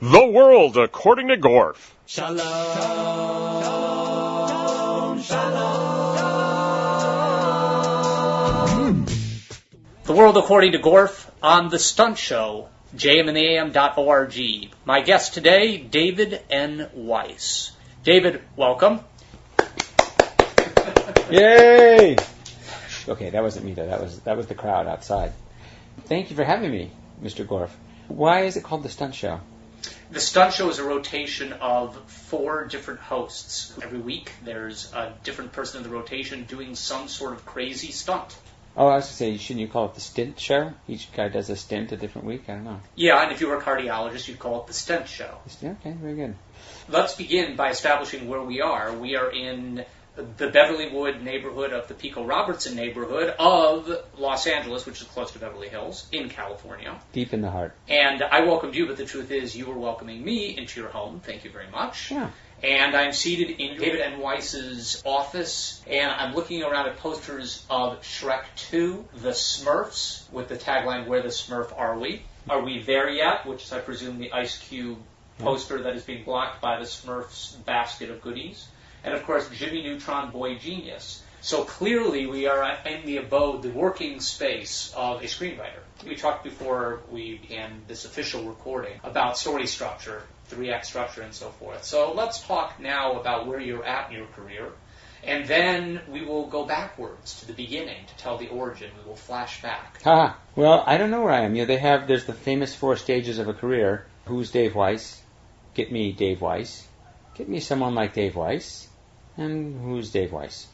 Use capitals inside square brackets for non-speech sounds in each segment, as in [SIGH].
The World According to Gorf. Shalom, shalom. The World According to Gorf on The Stunt Show, jmintheam.org. My guest today, David N. Weiss. David, welcome. Yay! Okay, that wasn't me though. That was that was the crowd outside. Thank you for having me, Mr. Gorf. Why is it called the Stunt Show? The Stunt Show is a rotation of four different hosts. Every week, there's a different person in the rotation doing some sort of crazy stunt. Oh, I was going to say, shouldn't you call it the Stint Show? Each guy does a stint a different week. I don't know. Yeah, and if you were a cardiologist, you'd call it the Stent Show. Okay, very good. Let's begin by establishing where we are. We are in the Beverlywood neighborhood of the Pico Robertson neighborhood of Los Angeles, which is close to Beverly Hills, in California. Deep in the heart. And I welcomed you, but the truth is, you were welcoming me into your home. Thank you very much. Yeah. And I'm seated in David N. Weiss's office, and I'm looking around at posters of Shrek 2, The Smurfs, with the tagline, Where the Smurf Are We? Are we there yet? Which is, I presume, the Ice Cube poster that is being blocked by the Smurfs basket of goodies and of course Jimmy Neutron Boy Genius. So clearly we are in the abode, the working space of a screenwriter. We talked before we began this official recording about story structure, three act structure, and so forth. So let's talk now about where you're at in your career. And then we will go backwards to the beginning to tell the origin. We will flash back. Ah, well, I don't know where I am. You know, they have there's the famous four stages of a career. Who's Dave Weiss? Get me Dave Weiss. Get me someone like Dave Weiss. And who's Dave Weiss?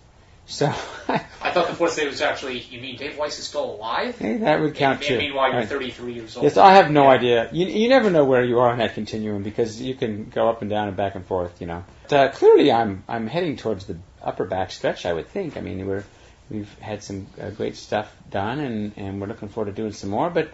So [LAUGHS] I thought the fourth day was actually you mean Dave Weiss is still alive? Hey, that would count and, too. And meanwhile, you're right. 33 years old. Yes, I have no yeah. idea. You you never know where you are on that continuum because you can go up and down and back and forth. You know. But, uh, clearly, I'm I'm heading towards the upper back stretch. I would think. I mean, we're we've had some uh, great stuff done, and and we're looking forward to doing some more. But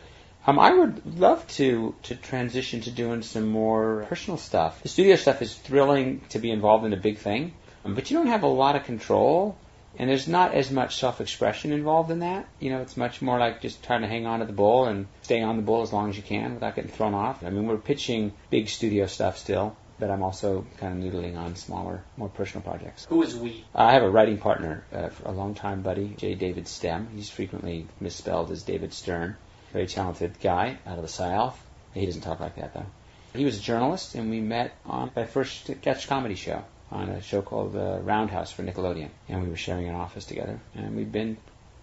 um, I would love to to transition to doing some more personal stuff. The studio stuff is thrilling to be involved in a big thing, um, but you don't have a lot of control, and there's not as much self-expression involved in that. You know, it's much more like just trying to hang on to the bull and stay on the bull as long as you can without getting thrown off. I mean, we're pitching big studio stuff still. But I'm also kind of noodling on smaller, more personal projects. Who is we? Uh, I have a writing partner, uh, a longtime buddy, J. David Stem. He's frequently misspelled as David Stern very talented guy out of the South. He doesn't talk like that though. He was a journalist, and we met on my first sketch comedy show on a show called uh, Roundhouse for Nickelodeon, and we were sharing an office together, and we've been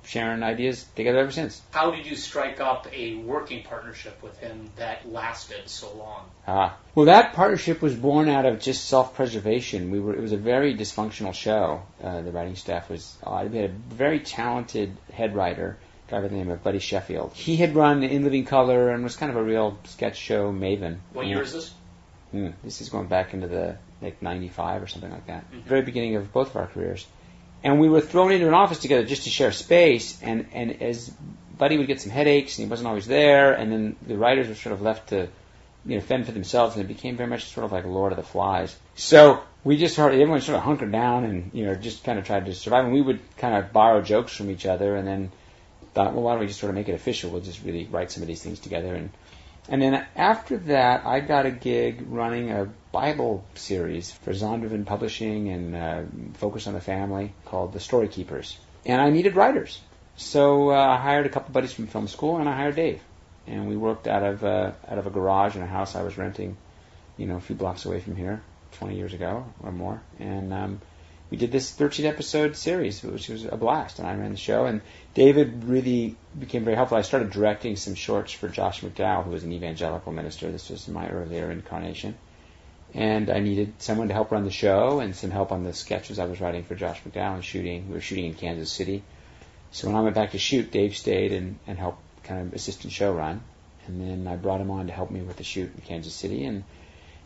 sharing ideas together ever since. How did you strike up a working partnership with him that lasted so long? Ah, well, that partnership was born out of just self-preservation. We were it was a very dysfunctional show. Uh, the writing staff was odd. We had a very talented head writer guy by the name of Buddy Sheffield. He had run In Living Color and was kind of a real sketch show maven. What year is this? Hmm, this is going back into the like 95 or something like that. Mm-hmm. Very beginning of both of our careers. And we were thrown into an office together just to share space. And, and as Buddy would get some headaches and he wasn't always there, and then the writers were sort of left to you know, fend for themselves, and it became very much sort of like Lord of the Flies. So we just sort of, everyone sort of hunkered down and, you know, just kind of tried to survive. And we would kind of borrow jokes from each other and then thought, well, why don't we just sort of make it official? We'll just really write some of these things together. And and then after that, I got a gig running a Bible series for Zondervan Publishing and uh, Focus on the Family called The Story Keepers. And I needed writers. So uh, I hired a couple buddies from film school, and I hired Dave. And we worked out of uh, out of a garage in a house I was renting, you know, a few blocks away from here, 20 years ago or more. And um, we did this 13 episode series, which was a blast, and I ran the show. And David really became very helpful. I started directing some shorts for Josh McDowell, who was an evangelical minister. This was my earlier incarnation. And I needed someone to help run the show and some help on the sketches I was writing for Josh McDowell and shooting. We were shooting in Kansas City. So when I went back to shoot, Dave stayed and, and helped kind of assistant show run. And then I brought him on to help me with the shoot in Kansas City. And,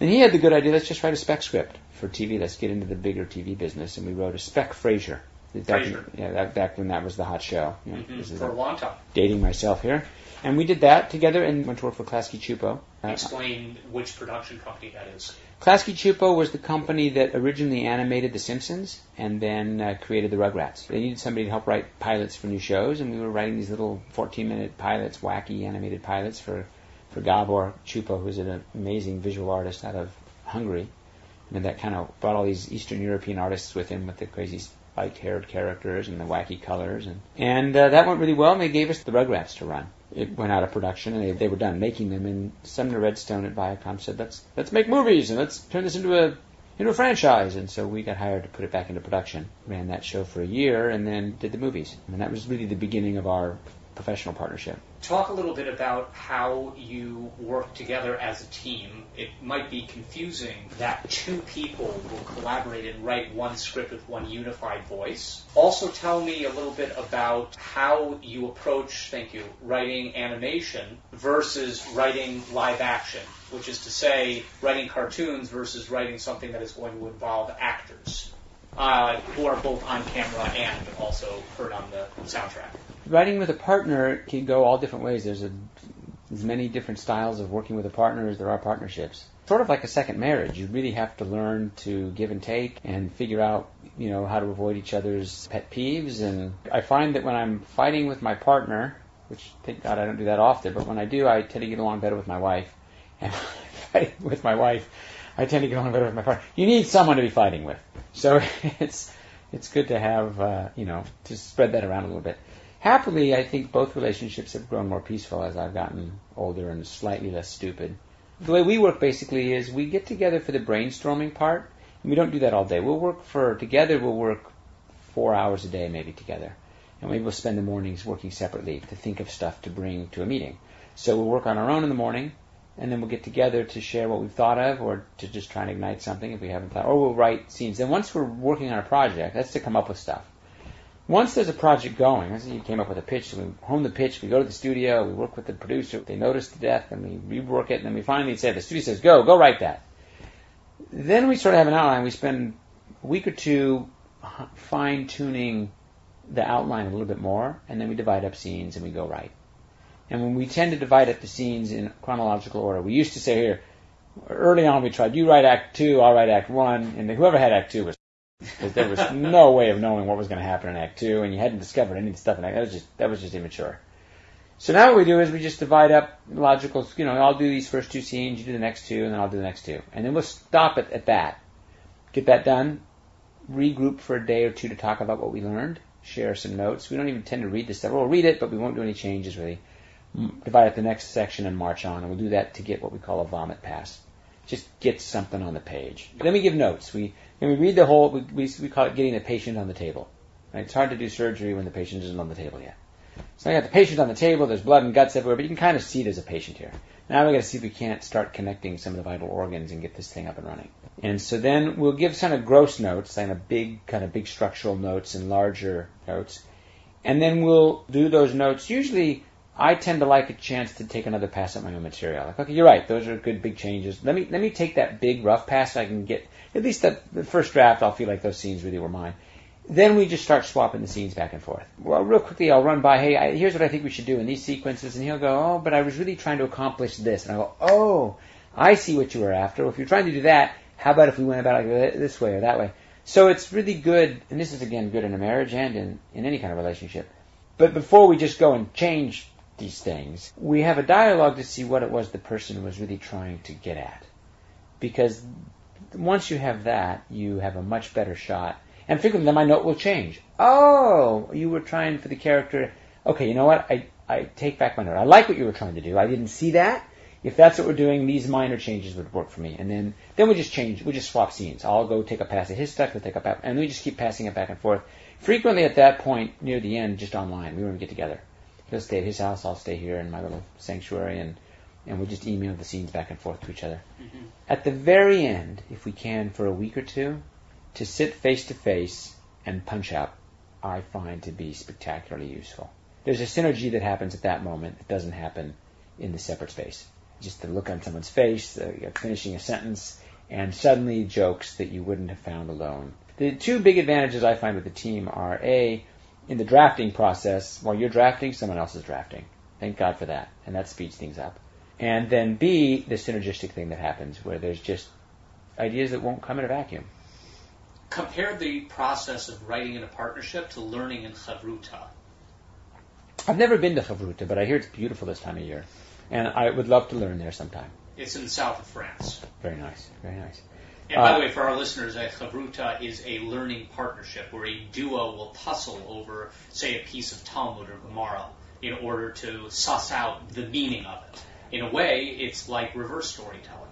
and he had the good idea, let's just write a spec script for TV. Let's get into the bigger TV business. And we wrote a spec Frasier. Frasier. Yeah, that, back when that was the hot show. You know, mm-hmm. for a long time. Dating myself here. And we did that together and went to work for Klasky Csupo. Uh, Explain which production company that is. Klasky Csupo was the company that originally animated The Simpsons and then uh, created the Rugrats. They needed somebody to help write pilots for new shows, and we were writing these little 14-minute pilots, wacky animated pilots for for Gabor Csupo, who's an amazing visual artist out of Hungary. And that kind of brought all these Eastern European artists with him with the crazy spiked-haired characters and the wacky colors. And, and uh, that went really well, and they gave us the Rugrats to run. It went out of production, and they, they were done making them. And Sumner Redstone at Viacom said, let's, let's make movies, and let's turn this into a into a franchise. And so we got hired to put it back into production. Ran that show for a year and then did the movies. And that was really the beginning of our professional partnership. Talk a little bit about how you work together as a team. It might be confusing that two people will collaborate and write one script with one unified voice. Also, tell me a little bit about how you approach, thank you, writing animation versus writing live action, which is to say, writing cartoons versus writing something that is going to involve actors. Uh, who are both on camera and also heard on the soundtrack writing with a partner can go all different ways. There's a, as many different styles of working with a partner as there are partnerships. Sort of like a second marriage. You really have to learn to give and take and figure out, you know, how to avoid each other's pet peeves. And I find that when I'm fighting with my partner, which thank God I don't do that often, but when I do, I tend to get along better with my wife. [LAUGHS] And fighting with my wife, I tend to get along better with my partner. You need someone to be fighting with. So [LAUGHS] it's it's good to have uh, you know to spread that around a little bit happily, I think both relationships have grown more peaceful as I've gotten older and slightly less stupid. The way we work basically is we get together for the brainstorming part. And we don't do that all day. We'll work for together. We'll work four hours a day maybe together, and maybe we'll spend the mornings working separately to think of stuff to bring to a meeting. So we'll work on our own in the morning, and then we'll get together to share what we've thought of, or to just try and ignite something if we haven't thought, or we'll write scenes. Then once we're working on a project, that's to come up with stuff once there's a project going, as you came up with a pitch, we hone the pitch, we go to the studio, we work with the producer, they notice the death, and we rework it, and then we finally say, the studio says, go, go write that. Then we sort of have an outline. We spend a week or two fine tuning the outline a little bit more, and then we divide up scenes and we go write. And when we tend to divide up the scenes in chronological order, we used to say here, early on we tried, you write act two, I'll write act one, and whoever had act two was because there was no way of knowing what was going to happen in Act Two, and you hadn't discovered any of the stuff in Act. That was just that was just immature. So now what we do is we just divide up logical. You know, I'll do these first two scenes, you do the next two, and then I'll do the next two, and then we'll stop it at that. Get that done. Regroup for a day or two to talk about what we learned. Share some notes. We don't even tend to read this stuff. We'll read it, but we won't do any changes really. Divide up the next section and march on, and we'll do that to get what we call a vomit pass. Just get something on the page. Then we give notes. We and we read the whole, we, we, we call it getting the patient on the table. Right? It's hard to do surgery when the patient isn't on the table yet. So I got the patient on the table, there's blood and guts everywhere, but you can kind of see there's a patient here. Now we got to see if we can't start connecting some of the vital organs and get this thing up and running. And so then we'll give kind of gross notes, kind of big, kind of big structural notes and larger notes. And then we'll do those notes. Usually I tend to like a chance to take another pass at my own material. Like, okay, you're right, those are good big changes. Let me, let me take that big rough pass so I can get at least the, the first draft, I'll feel like those scenes really were mine. Then we just start swapping the scenes back and forth. Well, real quickly, I'll run by, hey, I, here's what I think we should do in these sequences, and he'll go, oh, but I was really trying to accomplish this, and I go, oh, I see what you were after. Well, if you're trying to do that, how about if we went about it this way or that way? So it's really good, and this is again good in a marriage and in, in any kind of relationship. But before we just go and change these things, we have a dialogue to see what it was the person was really trying to get at. Because once you have that, you have a much better shot. And frequently, then my note will change. Oh, you were trying for the character. Okay, you know what? I, I take back my note. I like what you were trying to do. I didn't see that. If that's what we're doing, these minor changes would work for me. And then, then we just change, we just swap scenes. I'll go take a pass at his stuff, he'll take a pass, and we just keep passing it back and forth. Frequently at that point, near the end, just online. We won't get together. He'll stay at his house, I'll stay here in my little sanctuary, and and we'll just email the scenes back and forth to each other. Mm-hmm. At the very end, if we can, for a week or two, to sit face to face and punch out, I find to be spectacularly useful. There's a synergy that happens at that moment that doesn't happen in the separate space. Just the look on someone's face, uh, finishing a sentence, and suddenly jokes that you wouldn't have found alone. The two big advantages I find with the team are A, in the drafting process, while you're drafting, someone else is drafting. Thank God for that, and that speeds things up. And then B, the synergistic thing that happens where there's just ideas that won't come in a vacuum. Compare the process of writing in a partnership to learning in Chavruta. I've never been to Chavruta, but I hear it's beautiful this time of year. and I would love to learn there sometime. It's in the south of France. Very nice, very nice. And by Uh, the way, for our listeners, a chavruta is a learning partnership where a duo will tussle over, say, a piece of Talmud or Gemara in order to suss out the meaning of it. In a way, it's like reverse storytelling.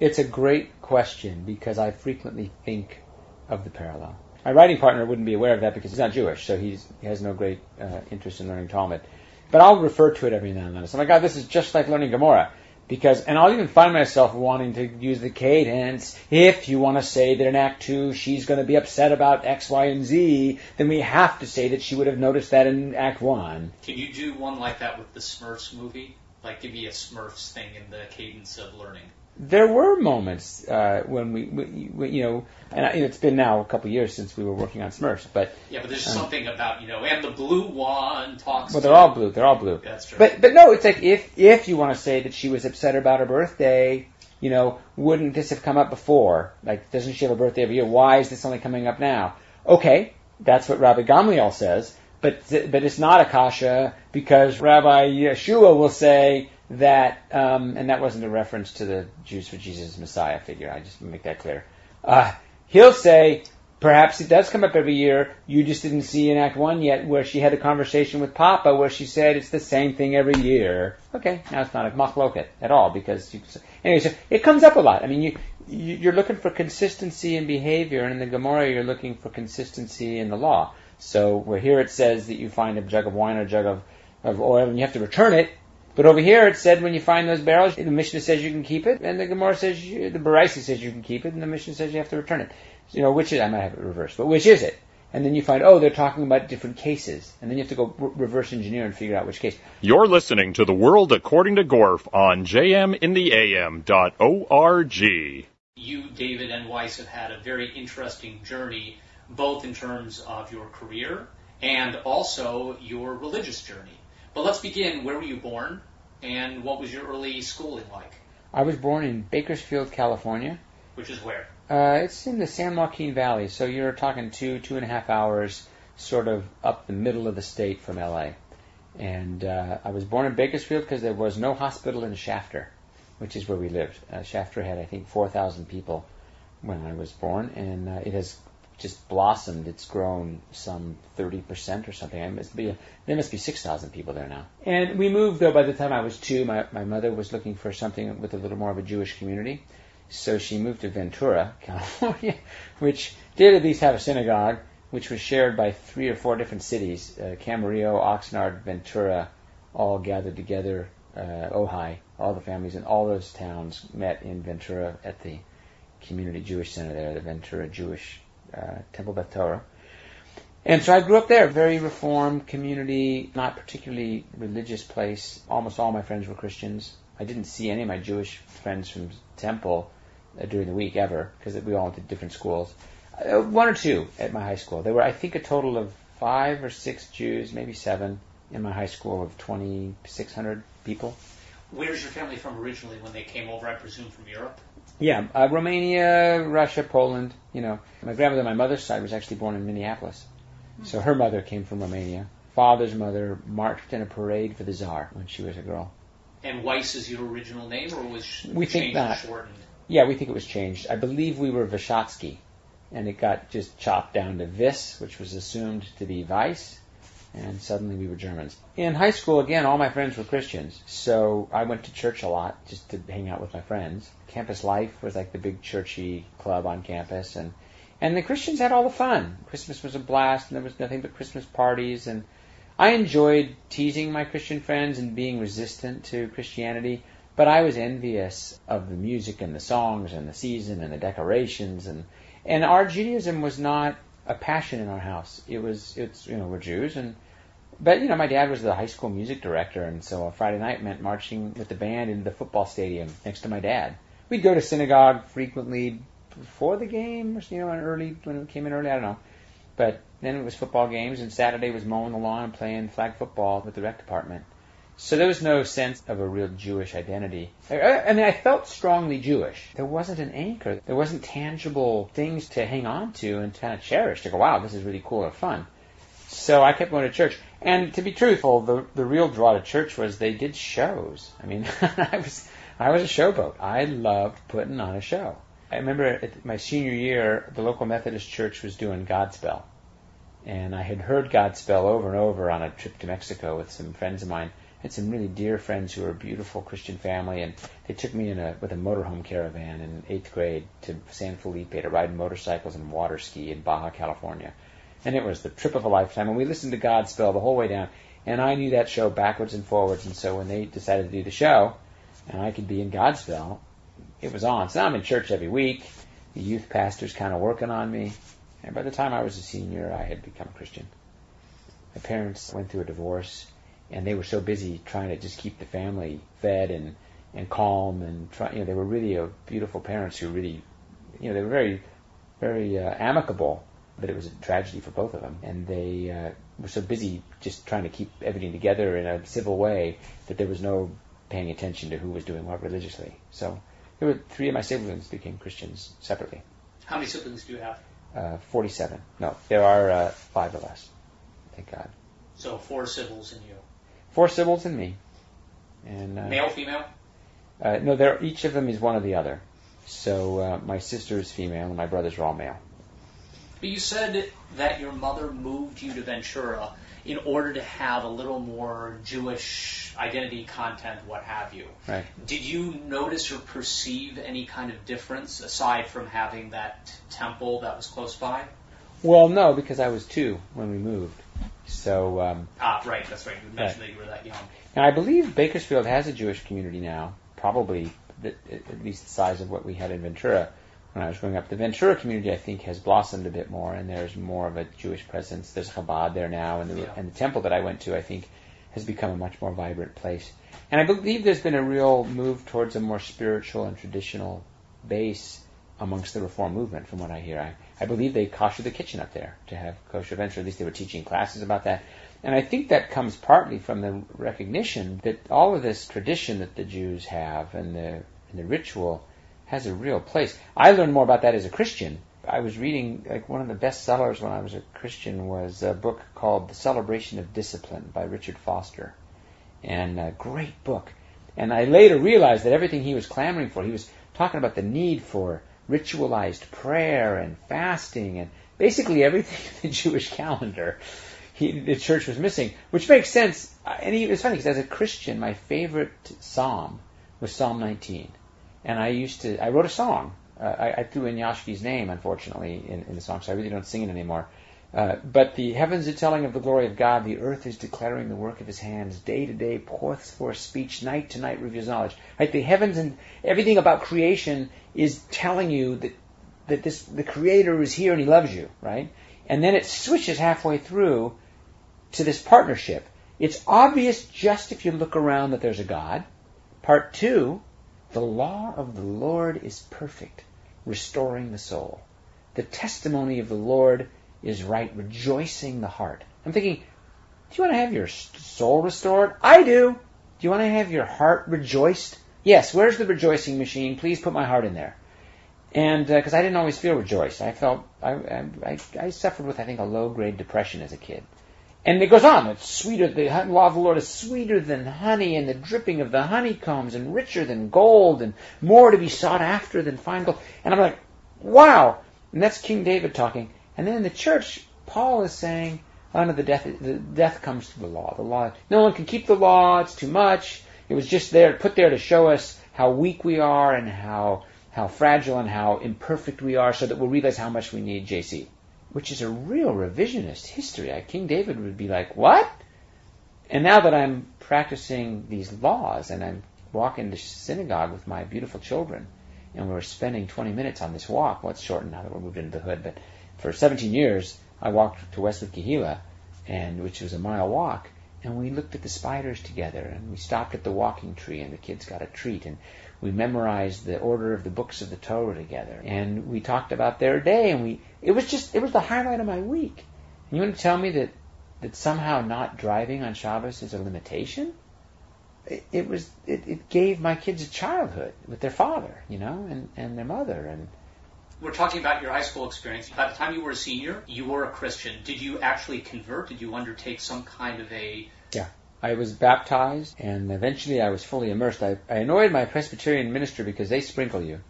It's a great question because I frequently think of the parallel. My writing partner wouldn't be aware of that because he's not Jewish, so he's, he has no great uh, interest in learning Talmud. But I'll refer to it every now and then. So, my God, this is just like learning Gemara. Because, and I'll even find myself wanting to use the cadence. If you want to say that in Act 2 she's going to be upset about X, Y, and Z, then we have to say that she would have noticed that in Act 1. Can you do one like that with the Smurfs movie? Like give me a Smurfs thing in the cadence of learning. There were moments uh, when we, we, we, you know, and I, it's been now a couple of years since we were working on Smurfs, but Yeah, but there's Um, something about, you know, and the blue one talks well, they're all blue. They're all blue. That's true. But but no, it's like if if you want to say that she was upset about her birthday, you know, wouldn't this have come up before? Like, doesn't she have a birthday every year? Why is this only coming up now? Okay, that's what Rabbi Gamliel says, but but it's not Akasha because Rabbi Yeshua will say that, um, and that wasn't a reference to the Jews for Jesus Messiah figure. I just make that clear. Uh, he'll say. Perhaps it does come up every year. You just didn't see in Act One yet, where she had a conversation with Papa, where she said it's the same thing every year. Okay, now it's not a machloket at all because you. Anyway, so it comes up a lot. I mean, you you- you're looking for consistency in behavior, and in the Gemara, you're looking for consistency in the law. So where here it says that you find a jug of wine or a jug of, of oil, and you have to return it. But over here it said when you find those barrels, the Mishnah says you can keep it, and the Gemara says you, the Baraisa says you can keep it, and the Mishnah says you have to return it. You know, which is, I might have it reversed, but which is it? And then you find, oh, they're talking about different cases. And then you have to go re- reverse engineer and figure out which case. You're listening to The World According to Gorf on jmintheam.org. you, David N. Weiss have had a very interesting journey, both in terms of your career and also your religious journey. But let's begin. Where were you born, and what was your early schooling like? I was born in Bakersfield, California. Which is where? Uh, it's in the San Joaquin Valley, so you're talking two, two and a half hours, sort of up the middle of the state from LA. And uh, I was born in Bakersfield because there was no hospital in Shafter, which is where we lived. Uh, Shafter had, I think, 4,000 people when I was born, and uh, it has just blossomed. It's grown some 30% or something. I must be there must be 6,000 people there now. And we moved, though, by the time I was two. My, my mother was looking for something with a little more of a Jewish community. So she moved to Ventura, [LAUGHS] California, which did at least have a synagogue, which was shared by three or four different cities uh, Camarillo, Oxnard, Ventura, all gathered together, uh, Ojai, all the families in all those towns met in Ventura at the Community Jewish Center there, the Ventura Jewish uh, Temple Beth Torah. And so I grew up there, very reformed community, not particularly religious place. Almost all my friends were Christians. I didn't see any of my Jewish friends from Temple uh, during the week ever because we all went to different schools. Uh, one or two at my high school. There were, I think, a total of five or six Jews, maybe seven, in my high school of 2,600 people. Where's your family from originally when they came over? I presume from Europe. Yeah, uh, Romania, Russia, Poland. You know, my grandmother my mother's side was actually born in Minneapolis, so her mother came from Romania. Father's mother marched in a parade for the Tsar when she was a girl. And Weiss is your original name, or was We think changed not. and shortened? Yeah, we think it was changed. I believe we were Vyshotsky, and it got just chopped down to Vis, which was assumed to be Weiss, and suddenly we were Germans. In high school, again, all my friends were Christians, so I went to church a lot just to hang out with my friends. Campus life was like the big churchy club on campus, and and the Christians had all the fun. Christmas was a blast, and there was nothing but Christmas parties, and I enjoyed teasing my Christian friends and being resistant to Christianity. But I was envious of the music and the songs and the season and the decorations and and our Judaism was not a passion in our house. It was it's you know we're Jews and but you know my dad was the high school music director and so a Friday night meant marching with the band into the football stadium next to my dad. We'd go to synagogue frequently before the game, or, you know, early when it came in early. I don't know, but then it was football games and Saturday was mowing the lawn and playing flag football with the rec department. So there was no sense of a real Jewish identity. I, I mean, I felt strongly Jewish. There wasn't an anchor. There wasn't tangible things to hang on to and kind of cherish. To go, wow, this is really cool or fun. So I kept going to church. And to be truthful, the the real draw to church was they did shows. I mean, [LAUGHS] I was I was a showboat. I loved putting on a show. I remember my senior year, the local Methodist church was doing Godspell, and I had heard Godspell over and over on a trip to Mexico with some friends of mine. Had some really dear friends who were a beautiful Christian family, and they took me in a with a motorhome caravan in eighth grade to San Felipe to ride motorcycles and water ski in Baja California and it was the trip of a lifetime. And we listened to Godspell the whole way down, and I knew that show backwards and forwards. And so when they decided to do the show, and I could be in Godspell, it was on. So now I'm in church every week. The youth pastor's kind of working on me, and by the time I was a senior, I had become Christian. My parents went through a divorce, and they were so busy trying to just keep the family fed and and calm and try. You know, they were really a beautiful parents who really, you know, they were very, very uh, amicable but it was a tragedy for both of them. And they uh, were so busy just trying to keep everything together in a civil way that there was no paying attention to who was doing what religiously. So there were three of my siblings became Christians separately. How many siblings do you have? Uh, 47. No, there are uh, five of us. Thank God. So four siblings and you. Four siblings and me. And uh, male, female. Uh, no, they're each of them is one or the other. So uh, my sister is female and my brothers are all male. But you said that your mother moved you to Ventura in order to have a little more Jewish identity content, what have you. Right. Did you notice or perceive any kind of difference aside from having that temple that was close by? Well, no, because I was two when we moved. So. Um, ah, right. That's right. You mentioned that you were that young. Now I believe Bakersfield has a Jewish community now, probably the, at least the size of what we had in Ventura when I was growing up. The Ventura community, I think, has blossomed a bit more, and there's more of a Jewish presence. There's Chabad there now, and the, yeah. and the temple that I went to, I think, has become a much more vibrant place. And I believe there's been a real move towards a more spiritual and traditional base amongst the Reform movement, from what I hear. I, I believe they kosher the kitchen up there to have kosher events, or at least they were teaching classes about that. And I think that comes partly from the recognition that all of this tradition that the Jews have and the, and the ritual has a real place. I learned more about that as a Christian. I was reading like one of the best sellers when I was a Christian was a book called The Celebration of Discipline by Richard Foster. And a great book. And I later realized that everything he was clamoring for, he was talking about the need for ritualized prayer and fasting and basically everything [LAUGHS] in the Jewish calendar he, the church was missing, which makes sense. And he, it's funny because as a Christian, my favorite psalm was Psalm 19 and I used to I wrote a song. Uh, I, I, threw in Yashki's name, unfortunately, in, in, the song, so I really don't sing it anymore. Uh, but the heavens are telling of the glory of God, the earth is declaring the work of His hands. Day to day pours forth speech, night to night reveals knowledge. Right? The heavens and everything about creation is telling you that that this the Creator is here and He loves you, right? And then it switches halfway through to this partnership. It's obvious just if you look around that there's a God. Part two, the law of the Lord is perfect, restoring the soul. The testimony of the Lord is right, rejoicing the heart. I'm thinking, do you want to have your soul restored? I do. Do you want to have your heart rejoiced? Yes. Where's the rejoicing machine? Please put my heart in there. And because uh, I didn't always feel rejoiced, I felt I, I, I suffered with I think a low grade depression as a kid. And it goes on. It's sweeter. The law of the Lord is sweeter than honey, and the dripping of the honeycombs, and richer than gold, and more to be sought after than fine gold. And I'm like, wow. And that's King David talking. And then in the church, Paul is saying, oh no, the death, the death comes to the law. The law, no one can keep the law. It's too much. It was just there, put there to show us how weak we are and how how fragile and how imperfect we are, so that we'll realize how much we need JC which is a real revisionist history. King David would be like, what? And now that I'm practicing these laws and I'm walking to synagogue with my beautiful children, and we're spending 20 minutes on this walk. Well, it's shortened now that we're moved into the hood, but for 17 years, I walked to Westwood Kehilla, and which was a mile walk, and we looked at the spiders together, and we stopped at the walking tree, and the kids got a treat, and we memorized the order of the books of the Torah together, and we talked about their day, and we it was just it was the highlight of my week. And you want to tell me that that somehow not driving on Shabbos is a limitation? It, it was it, it gave my kids a childhood with their father, you know, and and their mother, and we're talking about your high school experience. By the time you were a senior, you were a Christian. Did you actually convert? Did you undertake some kind of a Yeah. I was baptized, and eventually I was fully immersed. I, I annoyed my Presbyterian minister because they sprinkle you,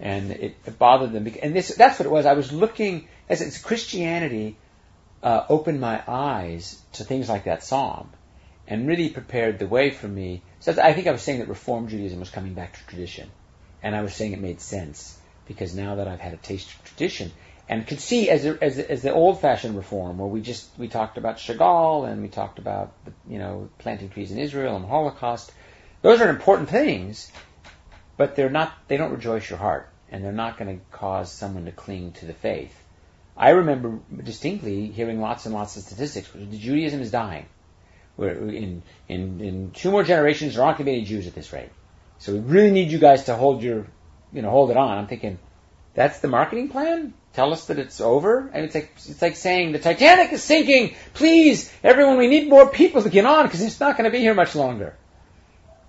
and it, it bothered them. And this, that's what it was. I was looking, as it's Christianity uh, opened my eyes to things like that psalm, and really prepared the way for me. So I think I was saying that Reform Judaism was coming back to tradition, and I was saying it made sense because now that I've had a taste of tradition, and could see as a, as, a, as the old-fashioned reform, where we just we talked about Chagall and we talked about the, you know planting trees in Israel and the Holocaust. Those are important things, but they're not. They don't rejoice your heart, and they're not going to cause someone to cling to the faith. I remember distinctly hearing lots and lots of statistics. Judaism is dying. We're in in in two more generations, there aren't going to be any Jews at this rate. So we really need you guys to hold your, you know, hold it on. I'm thinking, that's the marketing plan. Tell us that it's over. And it's like it's like saying the Titanic is sinking. Please, everyone, we need more people to get on because it's not going to be here much longer.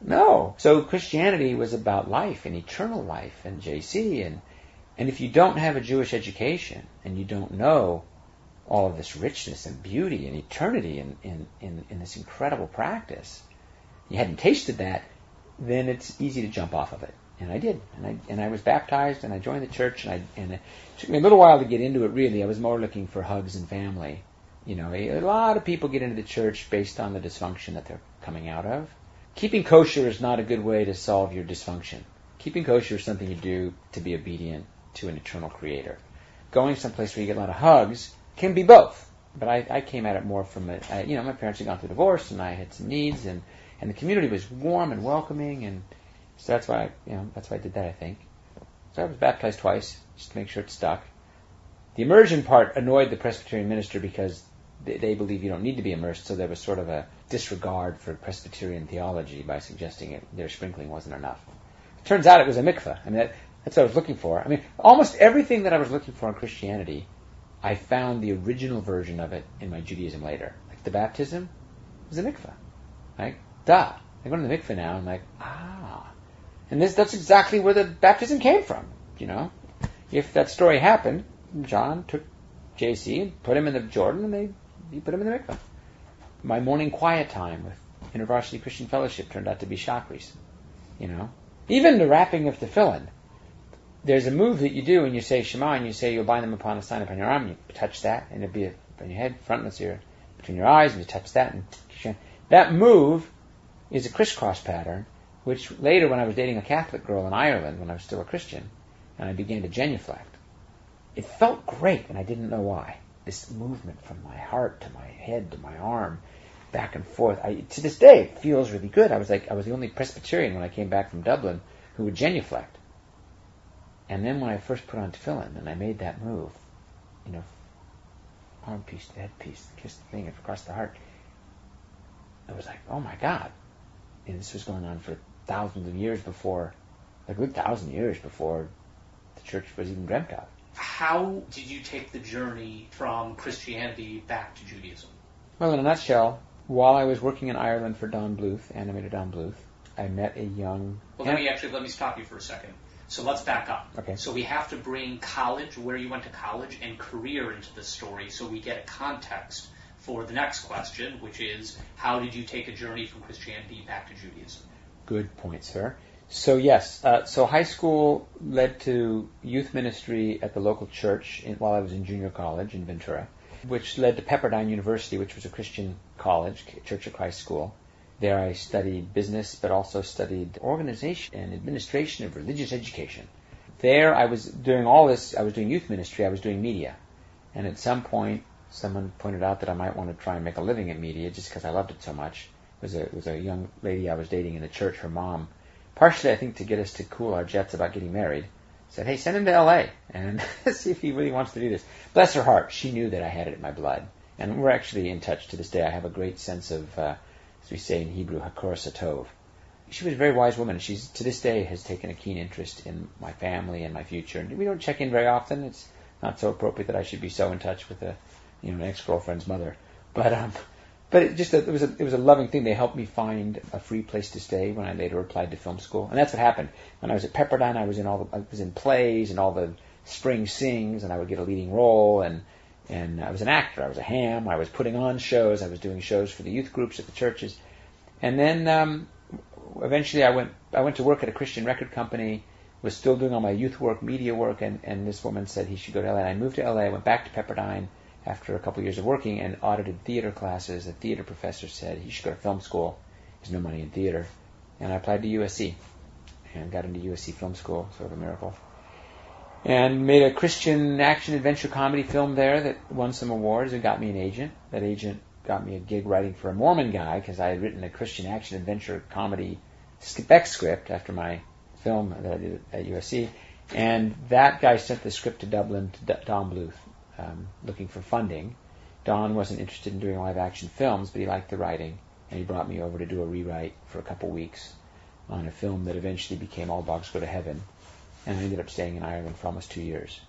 No. So Christianity was about life and eternal life and JC and and if you don't have a Jewish education and you don't know all of this richness and beauty and eternity in, in, in, in this incredible practice, you hadn't tasted that, then it's easy to jump off of it. And I did. And I, and I was baptized and I joined the church and, I, and it took me a little while to get into it really. I was more looking for hugs and family. You know, a, a lot of people get into the church based on the dysfunction that they're coming out of. Keeping kosher is not a good way to solve your dysfunction. Keeping kosher is something you do to be obedient to an eternal creator. Going someplace where you get a lot of hugs can be both. But I, I came at it more from a, I, you know, my parents had gone through divorce and I had some needs and, and the community was warm and welcoming and so that's why, I, you know, that's why I did that, I think. So I was baptized twice just to make sure it stuck. The immersion part annoyed the Presbyterian minister because they, they believe you don't need to be immersed, so there was sort of a disregard for Presbyterian theology by suggesting it, their sprinkling wasn't enough. It turns out it was a mikveh. I mean, that, that's what I was looking for. I mean, almost everything that I was looking for in Christianity, I found the original version of it in my Judaism later. Like the baptism was a mikveh. Like, duh. I go to the mikveh now, and I'm like, ah. And this, that's exactly where the baptism came from, you know? If that story happened, John took JC and put him in the Jordan, and they, he put him in the mikveh. My morning quiet time with InterVarsity Christian Fellowship turned out to be Shakris, you know? Even the wrapping of the tefillin there's a move that you do when you say Shema and you say you'll bind them upon a sign upon your arm. You touch that and it'll be on your head, frontlets your between your eyes, and you touch that. And that move is a crisscross pattern, which later, when I was dating a Catholic girl in Ireland, when I was still a Christian, and I began to genuflect, it felt great, and I didn't know why. This movement from my heart to my head to my arm, back and forth. I, to this day, it feels really good. I was like, I was the only Presbyterian when I came back from Dublin who would genuflect. And then when I first put on tefillin and I made that move, you know, arm piece to head piece, kiss the thing across the heart, I was like, oh my God. And this was going on for thousands of years before, a good thousand years before the church was even dreamt of. How did you take the journey from Christianity back to Judaism? Well, in a nutshell, while I was working in Ireland for Don Bluth, animator Don Bluth, I met a young. Well, let me actually let me stop you for a second. So let's back up. Okay. So we have to bring college, where you went to college, and career into the story so we get a context for the next question, which is how did you take a journey from Christianity back to Judaism? Good point, sir. So yes, uh, so high school led to youth ministry at the local church in, while I was in junior college in Ventura, which led to Pepperdine University, which was a Christian college, Church of Christ school. There I studied business, but also studied organization and administration of religious education. There I was doing all this, I was doing youth ministry, I was doing media. And at some point, someone pointed out that I might want to try and make a living in media just because I loved it so much. Was a, was a young lady I was dating in the church, her mom, partially I think to get us to cool our jets about getting married, said, hey, send him to LA and [LAUGHS] see if he really wants to do this. Bless her heart, she knew that I had it in my blood. And we're actually in touch to this day. I have a great sense of, uh, as we say in Hebrew, hakoras hatov. She was a very wise woman. She's to this day has taken a keen interest in my family and my future. And we don't check in very often. It's not so appropriate that I should be so in touch with a, you know, an ex-girlfriend's mother. But um, but it just it was a it was a loving thing. They helped me find a free place to stay when I later applied to film school, and that's what happened. When I was at Pepperdine, I was in all the I was in plays and all the spring sings, and I would get a leading role, and and I was an actor. I was a ham. I was putting on shows. I was doing shows for the youth groups at the churches, and then um, eventually I went I went to work at a Christian record company. Was still doing all my youth work, media work, and, and this woman said he should go to LA. And I moved to LA. I went back to Pepperdine after a couple of years of working and audited theater classes. The theater professor said he should go to film school. There's no money in theater, and I applied to USC and got into USC Film School, sort of a miracle. And made a Christian action adventure comedy film there that won some awards and got me an agent. That agent got me a gig writing for a Mormon guy because I had written a Christian action adventure comedy spec script after my film that I did at USC. And that guy sent the script to Dublin to Don Bluth, um, looking for funding. Don wasn't interested in doing live action films, but he liked the writing, and he brought me over to do a rewrite for a couple weeks on a film that eventually became All Dogs Go to Heaven, and I ended up staying in Ireland for almost two years.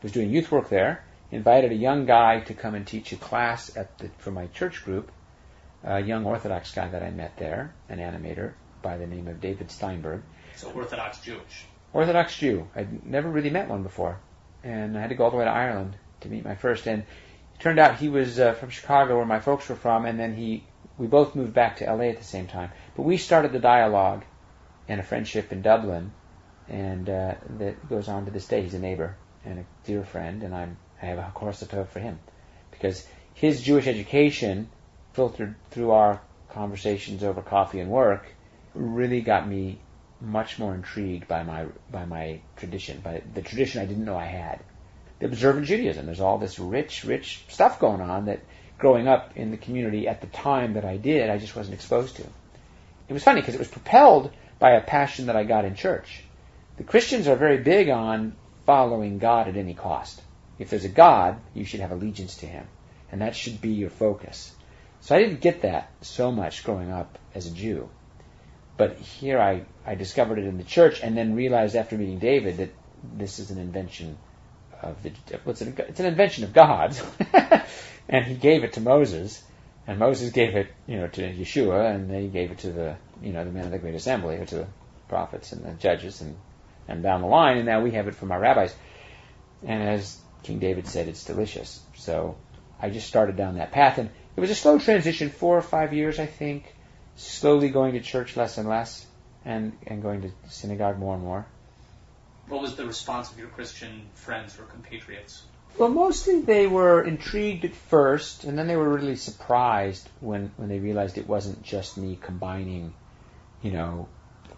I was doing youth work there, invited a young guy to come and teach a class at the, for my church group, a young Orthodox guy that I met there, an animator by the name of David Steinberg. So Orthodox Jewish. Orthodox Jew. I'd never really met one before, and I had to go all the way to Ireland to meet my first. And it turned out he was uh, from Chicago, where my folks were from, and then he we both moved back to LA at the same time. But we started the dialogue and a friendship in Dublin, and uh, that goes on to this day. He's a neighbor and a dear friend, and I'm I have a Korsatov for him because his Jewish education, filtered through our conversations over coffee and work, really got me much more intrigued by my by my tradition, by the tradition I didn't know I had. Observant Judaism. There's all this rich, rich stuff going on that growing up in the community at the time that I did, I just wasn't exposed to. It was funny because it was propelled by a passion that I got in church. The Christians are very big on following God at any cost. If there's a God, you should have allegiance to Him, and that should be your focus. So I didn't get that so much growing up as a Jew. But here I, I discovered it in the church and then realized after meeting David that this is an invention of the, what's it, it's an invention of God's. [LAUGHS] and he gave it to Moses, and Moses gave it, you know, to Yeshua, and then he gave it to the, you know, the men of the great assembly, or to the prophets and the judges, and, and down the line, and now we have it from our rabbis. And as King David said, it's delicious. So I just started down that path, and it was a slow transition, four or five years, I think, slowly going to church less and less, and, and going to synagogue more and more. What was the response of your Christian friends or compatriots? Well, mostly they were intrigued at first, and then they were really surprised when, when they realized it wasn't just me combining, you know,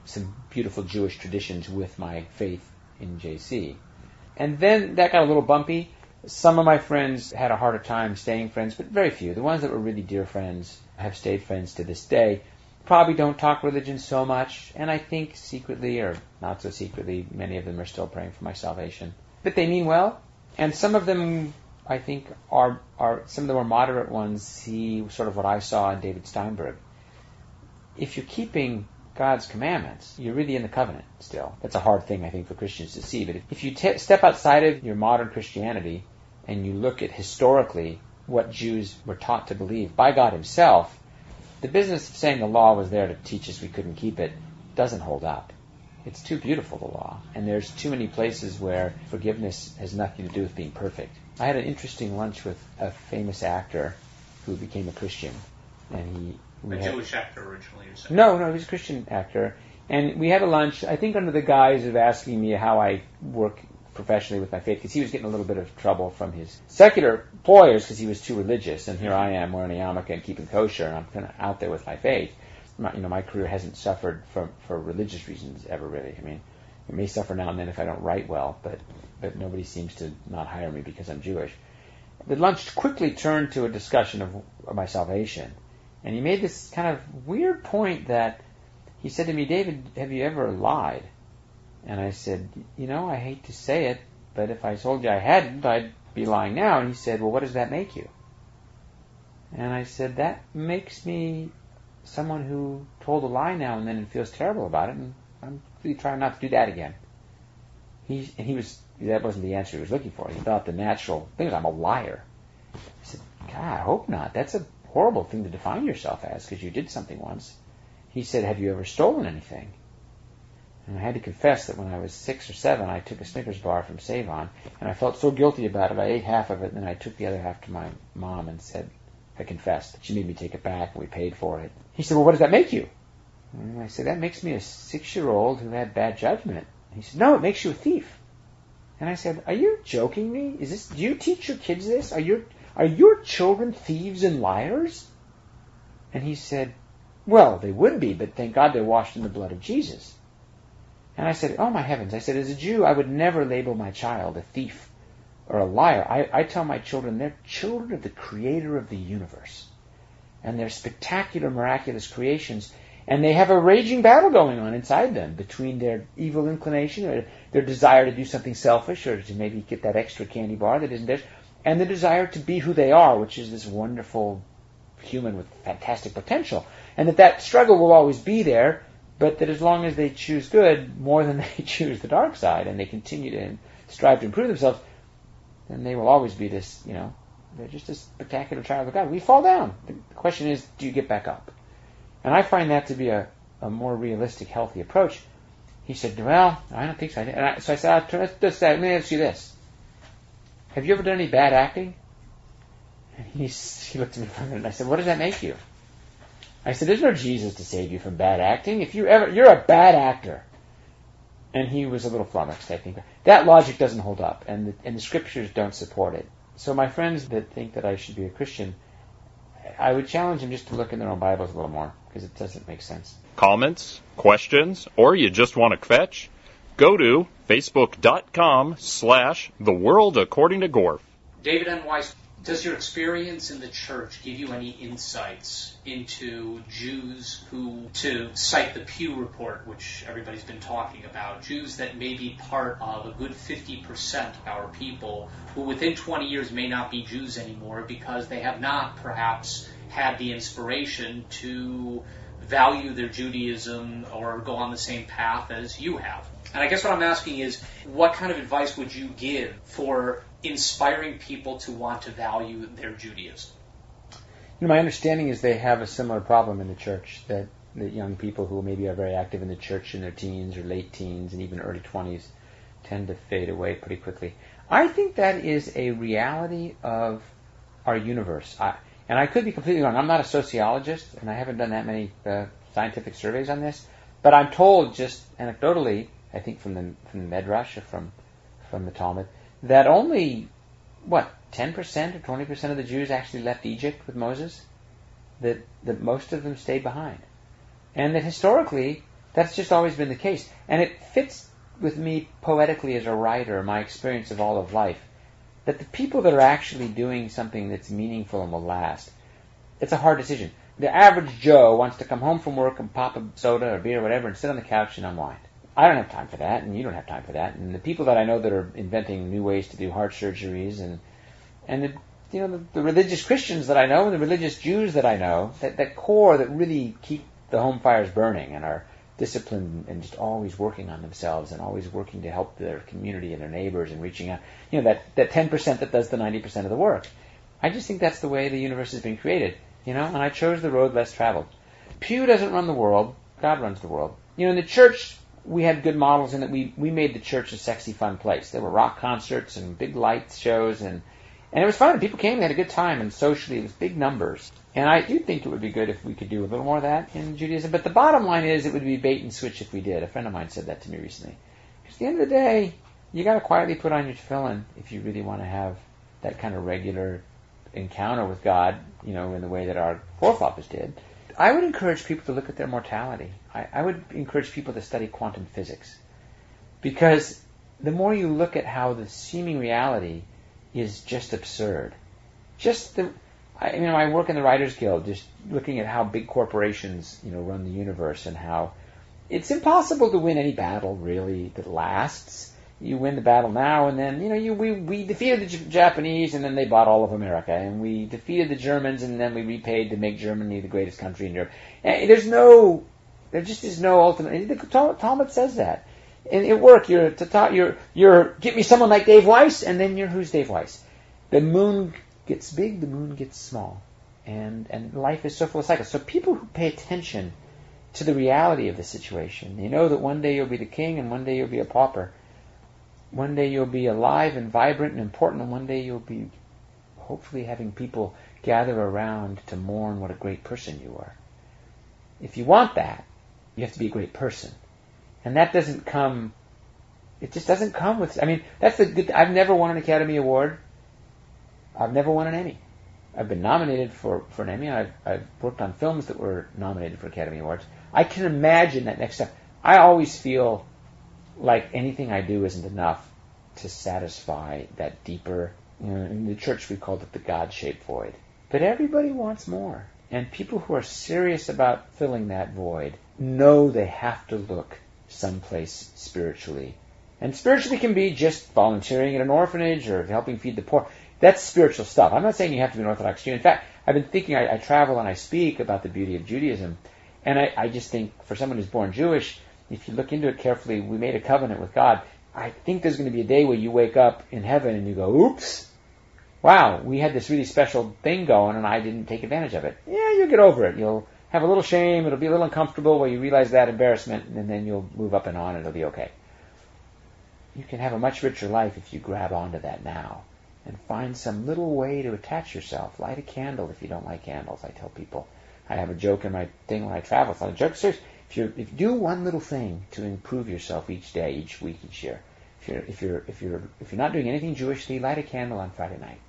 some beautiful Jewish traditions with my faith in JC. And then that got a little bumpy. Some of my friends had a harder time staying friends, but very few. The ones that were really dear friends have stayed friends to this day. Probably don't talk religion so much, and I think secretly, or not so secretly, many of them are still praying for my salvation. But they mean well, and some of them, I think, are are some of the more moderate ones see sort of what I saw in David Steinberg. If you're keeping God's commandments, you're really in the covenant still. That's a hard thing, I think, for Christians to see. But if you t- step outside of your modern Christianity and you look at historically what Jews were taught to believe by God Himself, the business of saying the law was there to teach us we couldn't keep it doesn't hold up. It's too beautiful, the law, and there's too many places where forgiveness has nothing to do with being perfect. I had an interesting lunch with a famous actor who became a Christian, and he a had, Jewish actor originally, you said? No, no, he was a Christian actor, and we had a lunch. I think under the guise of asking me how I work professionally with my faith, because he was getting a little bit of trouble from his secular employers because he was too religious, and here I am wearing a yarmulke and keeping kosher, and I'm kind of out there with my faith my, you know, my career hasn't suffered from for religious reasons ever really. I mean, it may suffer now and then if I don't write well, but but nobody seems to not hire me because I'm Jewish. The lunch quickly turned to a discussion of, of my salvation, and he made this kind of weird point that he said to me, David, have you ever lied? And I said, you know, I hate to say it, but if I told you I hadn't, I'd be lying now. And he said, well, what does that make you? And I said, that makes me someone who told a lie now and then and feels terrible about it, and I'm really trying not to do that again. He and he was that wasn't the answer he was looking for. He thought the natural thing is I'm a liar. I said, God, I hope not. That's a horrible thing to define yourself as because you did something once. He said, have you ever stolen anything? And I had to confess that when I was six or seven, I took a Snickers bar from Sav-On, and I felt so guilty about it. I ate half of it, and then I took the other half to my mom and said, I confessed. She made me take it back, and we paid for it. He said, well, what does that make you? And I said, that makes me a six-year-old who had bad judgment. He said, no, it makes you a thief. And I said, are you joking me? Is this, do you teach your kids this? Are your, are your children thieves and liars? And he said, well, they would be, but thank God they're washed in the blood of Jesus. And I said, Oh my heavens. I said, as a Jew, I would never label my child a thief or a liar. I, I tell my children they're children of the creator of the universe. And they're spectacular, miraculous creations. And they have a raging battle going on inside them between their evil inclination or their desire to do something selfish or to maybe get that extra candy bar that isn't theirs and the desire to be who they are, which is this wonderful human with fantastic potential. And that that struggle will always be there, but that as long as they choose good more than [LAUGHS] they choose the dark side and they continue to strive to improve themselves, then they will always be this, you know, they're just a spectacular child of God. We fall down. The question is, do you get back up? And I find that to be a, a more realistic, healthy approach. He said, well, I don't think so. And I, so I said, let's, let me ask you this. Have you ever done any bad acting? And he, [LAUGHS] he looked at me for a minute and I said, what does that make you? I said, there's no Jesus to save you from bad acting. If you ever, you're a bad actor. And he was a little flummoxed, I think. That logic doesn't hold up, and the, and the scriptures don't support it. So my friends that think that I should be a Christian, I would challenge them just to look in their own Bibles a little more, because it doesn't make sense. Comments, questions, or you just want to fetch? Go to facebook.com slash the world according to Gorf. David N. Weiss, does your experience in the church give you any insights into Jews who, to cite the Pew report, which everybody's been talking about, Jews that may be part of a good 50% of our people who within 20 years may not be Jews anymore because they have not perhaps had the inspiration to value their Judaism or go on the same path as you have? And I guess what I'm asking is, what kind of advice would you give for inspiring people to want to value their Judaism? You know, my understanding is they have a similar problem in the church that, that young people who maybe are very active in the church in their teens or late teens and even early 20s tend to fade away pretty quickly. I think that is a reality of our universe. I, and I could be completely wrong. I'm not a sociologist, and I haven't done that many uh, scientific surveys on this. But I'm told, just anecdotally, I think from the from the Medrash or from from the Talmud, that only what 10% or 20% of the Jews actually left Egypt with Moses. That that most of them stayed behind, and that historically that's just always been the case. And it fits with me poetically as a writer, my experience of all of life, that the people that are actually doing something that's meaningful and will last, it's a hard decision. The average Joe wants to come home from work and pop a soda or beer or whatever and sit on the couch and unwind. I don't have time for that, and you don't have time for that. And the people that I know that are inventing new ways to do heart surgeries, and and the you know the, the religious Christians that I know, and the religious Jews that I know, that that core that really keep the home fires burning and are disciplined and just always working on themselves and always working to help their community and their neighbors and reaching out. You know that that ten percent that does the ninety percent of the work. I just think that's the way the universe has been created. You know, and I chose the road less traveled. Pew doesn't run the world. God runs the world. You know, in the church, we had good models in that we, we made the church a sexy, fun place. There were rock concerts and big lights shows and, and it was fun. People came, they had a good time and socially it was big numbers. And I do think it would be good if we could do a little more of that in Judaism. But the bottom line is it would be bait and switch if we did. A friend of mine said that to me recently. Because at the end of the day, you got to quietly put on your tefillin if you really want to have that kind of regular encounter with God, you know, in the way that our forefathers did. I would encourage people to look at their mortality. I, I would encourage people to study quantum physics. Because the more you look at how the seeming reality is just absurd, just the, I, you know, I work in the Writers Guild, just looking at how big corporations, you know, run the universe and how it's impossible to win any battle really that lasts you win the battle now, and then you know you we we defeated the J- Japanese, and then they bought all of America, and we defeated the Germans, and then we repaid to make Germany the greatest country in Europe. And there's no, there just is no ultimate. The Talmud says that. And it work, you're to you're you're get me someone like Dave Weiss, and then you're who's Dave Weiss. The moon gets big, the moon gets small. and and life is so full of cycles. So people who pay attention to the reality of the situation, you know that one day you'll be the king, and one day you'll be a pauper. One day you'll be alive and vibrant and important, and one day you'll be hopefully having people gather around to mourn what a great person you are. If you want that, you have to be a great person. And that doesn't come, it just doesn't come with, I mean, that's the good, I've never won an Academy Award. I've never won an Emmy. I've been nominated for, for an Emmy. I've, I've worked on films that were nominated for Academy Awards. I can imagine that next step. I always feel like anything I do isn't enough to satisfy that deeper, you know, in the church we called it the God-shaped void. But everybody wants more. And people who are serious about filling that void know they have to look someplace spiritually. And spiritually can be just volunteering at an orphanage or helping feed the poor. That's spiritual stuff. I'm not saying you have to be an Orthodox Jew. In fact, I've been thinking, I, I travel and I speak about the beauty of Judaism. And I, I just think for someone who's born Jewish, if you look into it carefully, we made a covenant with God. I think there's going to be a day where you wake up in heaven and you go, oops, wow, we had this really special thing going and I didn't take advantage of it. Yeah, you'll get over it. You'll have a little shame. It'll be a little uncomfortable where you realize that embarrassment and then you'll move up and on. And It'll be okay. You can have a much richer life if you grab onto that now and find some little way to attach yourself. Light a candle if you don't like candles. I tell people. I have a joke in my thing when I travel. It's not a joke. Seriously, if you if you do one little thing to improve yourself each day, each week, each year. If you're if you're if you're if you're not doing anything Jewishly, light a candle on Friday night.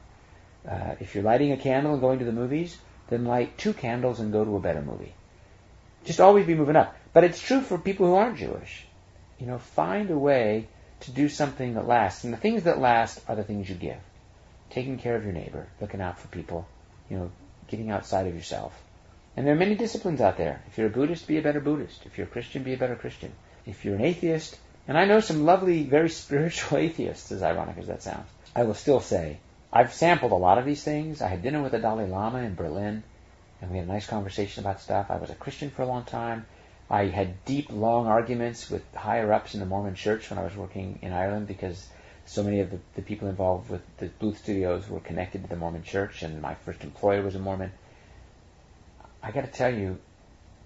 Uh, if you're lighting a candle and going to the movies, then light two candles and go to a better movie. Just always be moving up. But it's true for people who aren't Jewish. You know, find a way to do something that lasts. And the things that last are the things you give. Taking care of your neighbor, looking out for people, you know, getting outside of yourself. And there are many disciplines out there. If you're a Buddhist, be a better Buddhist. If you're a Christian, be a better Christian. If you're an atheist, and I know some lovely, very [LAUGHS] spiritual atheists, as ironic as that sounds, I will still say, I've sampled a lot of these things. I had dinner with the Dalai Lama in Berlin, and we had a nice conversation about stuff. I was a Christian for a long time. I had deep, long arguments with higher ups in the Mormon church when I was working in Ireland because so many of the, the people involved with the Bluth Studios were connected to the Mormon church, and my first employer was a Mormon. I got to tell you,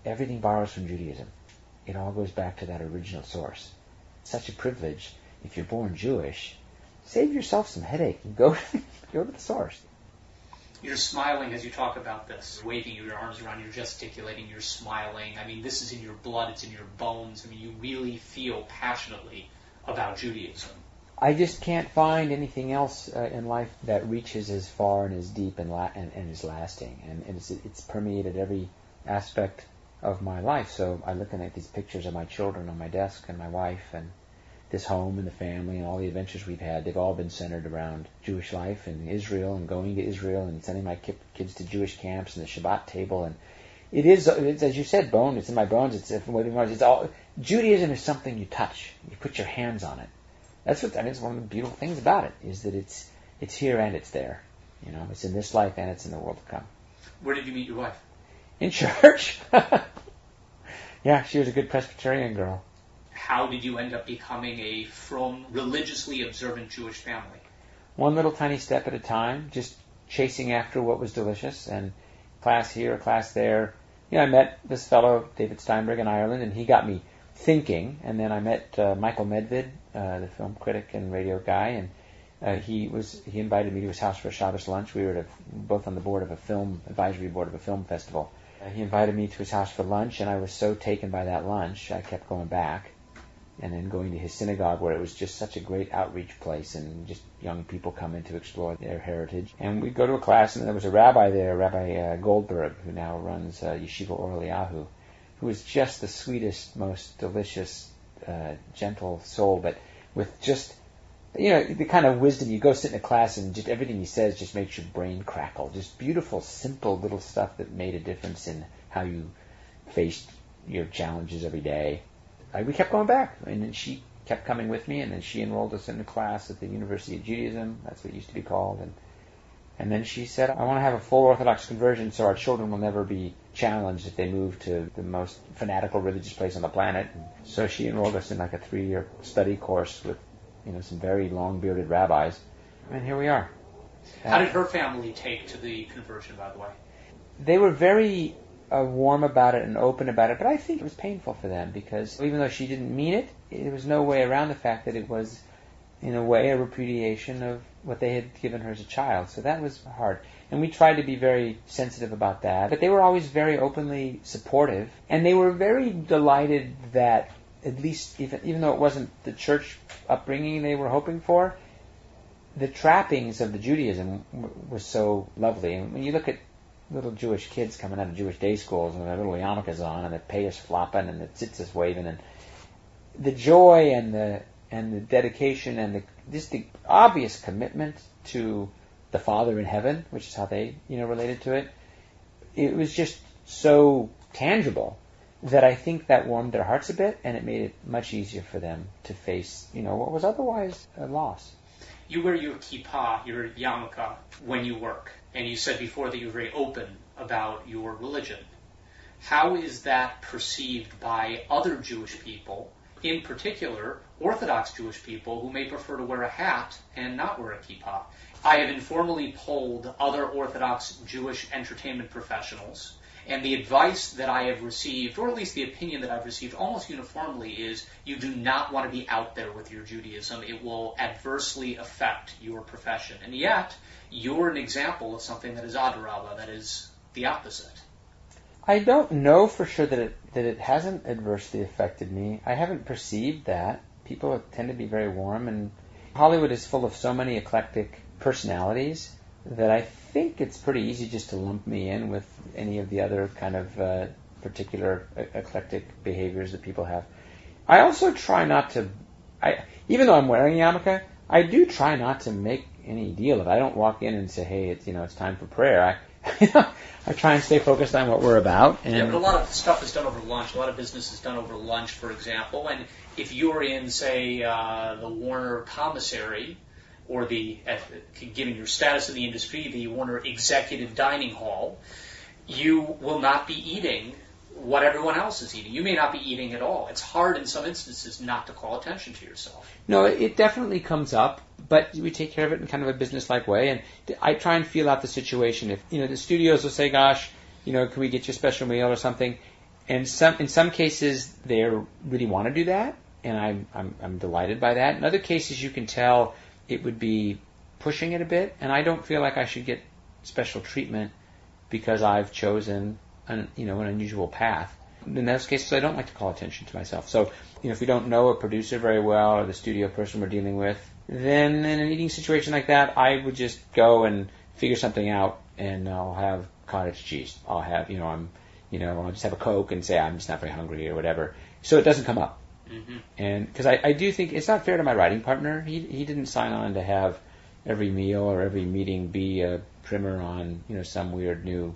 everything borrows from Judaism. It all goes back to that original source. It's such a privilege. If you're born Jewish, save yourself some headache and go [LAUGHS] go to the source. You're smiling as you talk about this, waving your arms around, you're gesticulating, you're smiling. I mean, this is in your blood, it's in your bones. I mean, you really feel passionately about Judaism. I just can't find anything else uh, in life that reaches as far and as deep and, la- and, and is lasting. And, and it's, it's permeated every aspect of my life. So I'm looking at these pictures of my children on my desk and my wife and this home and the family and all the adventures we've had. They've all been centered around Jewish life and Israel and going to Israel and sending my kids to Jewish camps and the Shabbat table. And it is, it's, as you said, bone. It's in my bones. It's, it's all, Judaism is something you touch. You put your hands on it that's what I mean. It's one of the beautiful things about it is that it's it's here and it's there. You know, it's in this life and it's in the world to come. Where did you meet your wife? In church. [LAUGHS] yeah, she was a good Presbyterian girl. How did you end up becoming a from religiously observant Jewish family? One little tiny step at a time, just chasing after what was delicious and class here, class there. You know, I met this fellow, David Steinberg, in Ireland, and he got me thinking. And then I met uh, Michael Medved, uh, the film critic and radio guy, and uh, he was he invited me to his house for a Shabbos lunch. We were a, both on the board of a film advisory board of a film festival. Uh, he invited me to his house for lunch, and I was so taken by that lunch, I kept going back, and then going to his synagogue where it was just such a great outreach place, and just young people come in to explore their heritage. And we'd go to a class, and there was a rabbi there, Rabbi uh, Goldberg, who now runs uh, Yeshiva Or Eliyahu who was just the sweetest, most delicious, uh, gentle soul, but with just you know the kind of wisdom you go sit in a class and just everything he says just makes your brain crackle. Just beautiful, simple little stuff that made a difference in how you faced your challenges every day. I, we kept going back, and then she kept coming with me, and then she enrolled us in a class at the University of Judaism. That's what it used to be called, and and then she said, I want to have a full Orthodox conversion so our children will never be challenged if they moved to the most fanatical religious place on the planet. And so she enrolled us in like a three-year study course with, you know, some very long-bearded rabbis. And here we are. How did her family take to the conversion, by the way? they were very uh, warm about it and open about it, but I think it was painful for them because even though she didn't mean it, there was no way around the fact that it was, in a way, a repudiation of what they had given her as a child. So that was hard. And we tried to be very sensitive about that. But they were always very openly supportive. And they were very delighted that, at least, even, even though it wasn't the church upbringing they were hoping for, the trappings of the Judaism were so lovely. And when you look at little Jewish kids coming out of Jewish day schools and their little yarmulkes on and the payas flopping and the tzitzis waving and the joy and the and the dedication and the just the obvious commitment to the Father in heaven, which is how they you know related to it. It was just so tangible that I think that warmed their hearts a bit and it made it much easier for them to face you know what was otherwise a loss. You wear your kippah, your yarmulke, when you work, and you said before that you're very open about your religion. How is that perceived by other Jewish people in particular Orthodox Jewish people who may prefer to wear a hat and not wear a kippah. I have informally polled other Orthodox Jewish entertainment professionals, and the advice that I have received, or at least the opinion that I've received almost uniformly, is you do not want to be out there with your Judaism. It will adversely affect your profession. And yet, you're an example of something that is adarabah, that is the opposite. I don't know for sure that it that it hasn't adversely affected me. I haven't perceived that. People tend to be very warm, and Hollywood is full of so many eclectic personalities that I think it's pretty easy just to lump me in with any of the other kind of uh, particular eclectic behaviors that people have. I also try not to, I even though I'm wearing a yarmulke, I do try not to make any deal of it. I don't walk in and say, "Hey, it's you know it's time for prayer." I [LAUGHS] I try and stay focused on what we're about. yeah, but a lot of stuff is done over lunch. A lot of business is done over lunch, for example. And if you're in, say, uh, the Warner commissary, or the, given your status in the industry, the Warner Executive Dining Hall, you will not be eating what everyone else is eating. You may not be eating at all. It's hard in some instances not to call attention to yourself. No, it definitely comes up but we take care of it in kind of a business-like way. And I try and feel out the situation. If you know the studios will say, "Gosh, you know, can we get you a special meal or something?" And some in some cases they really want to do that, and I'm, I'm I'm delighted by that. In other cases, you can tell it would be pushing it a bit, and I don't feel like I should get special treatment because I've chosen an you know an unusual path. In those cases, I don't like to call attention to myself. So, you know, if we don't know a producer very well or the studio person we're dealing with, then in an eating situation like that, I would just go and figure something out, and I'll have cottage cheese. I'll have, you know, I'm, you know, I'll just have a Coke and say I'm just not very hungry or whatever. So it doesn't come up. Mm-hmm. And because I, I do think it's not fair to my writing partner. He he didn't sign on to have every meal or every meeting be a primer on you know some weird new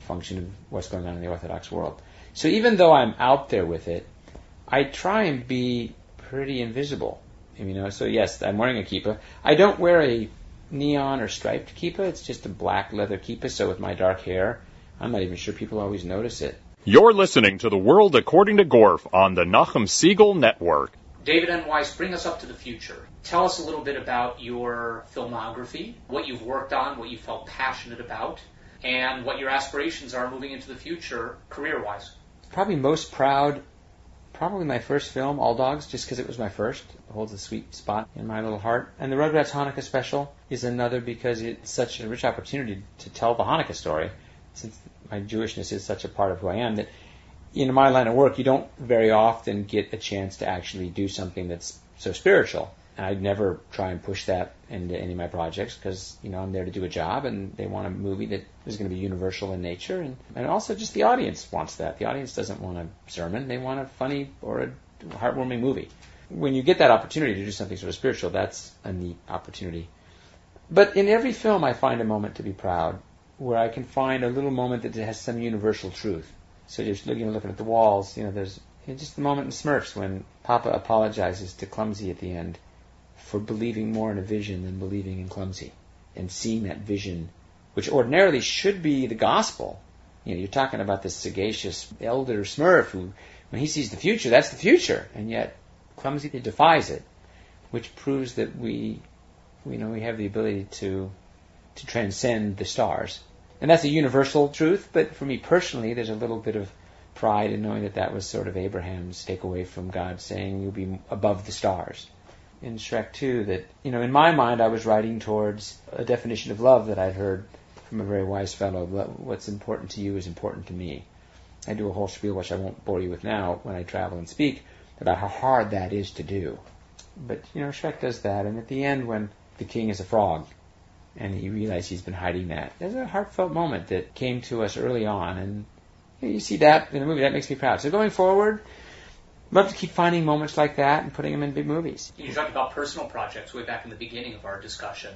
function of what's going on in the Orthodox world. So even though I'm out there with it, I try and be pretty invisible you know, so yes, I'm wearing a kippah. I don't wear a neon or striped kippah. It's just a black leather kippah. So with my dark hair, I'm not even sure people always notice it. You're listening to The World According to Gorf on the Nachum Segal Network. David N. Weiss, bring us up to the future. Tell us a little bit about your filmography, what you've worked on, what you felt passionate about, and what your aspirations are moving into the future career-wise. Probably most proud probably my first film, All Dogs, just because it was my first. It holds a sweet spot in my little heart. And the Rugrats Hanukkah special is another because it's such a rich opportunity to tell the Hanukkah story, since my Jewishness is such a part of who I am that in my line of work, you don't very often get a chance to actually do something that's so spiritual. And I'd never try and push that into any of my projects because you know I'm there to do a job, and they want a movie that is going to be universal in nature, and and also just the audience wants that. The audience doesn't want a sermon; they want a funny or a heartwarming movie. When you get that opportunity to do something sort of spiritual, that's a neat opportunity. But in every film, I find a moment to be proud, where I can find a little moment that has some universal truth. So just looking, looking at the walls, you know, there's just the moment in Smurfs when Papa apologizes to Clumsy at the end for believing more in a vision than believing in clumsy and seeing that vision, which ordinarily should be the gospel. You know, you're talking about this sagacious elder Smurf who, when he sees the future, that's the future, and yet clumsy defies it, which proves that we, you know, we have the ability to to transcend the stars And that's a universal truth, but for me personally, there's a little bit of pride in knowing that that was sort of Abraham's takeaway from God saying you'll be above the stars. In Shrek 2, that, you know, in my mind, I was writing towards a definition of love that I'd heard from a very wise fellow. What's important to you is important to me. I do a whole spiel, which I won't bore you with now when I travel and speak, about how hard that is to do. But, you know, Shrek does that, and at the end, when the king is a frog, and he realized he's been hiding that, there's a heartfelt moment that came to us early on, and you see that in the movie. That makes me proud. So going forward, love to keep finding moments like that and putting them in big movies. You talked about personal projects way back in the beginning of our discussion.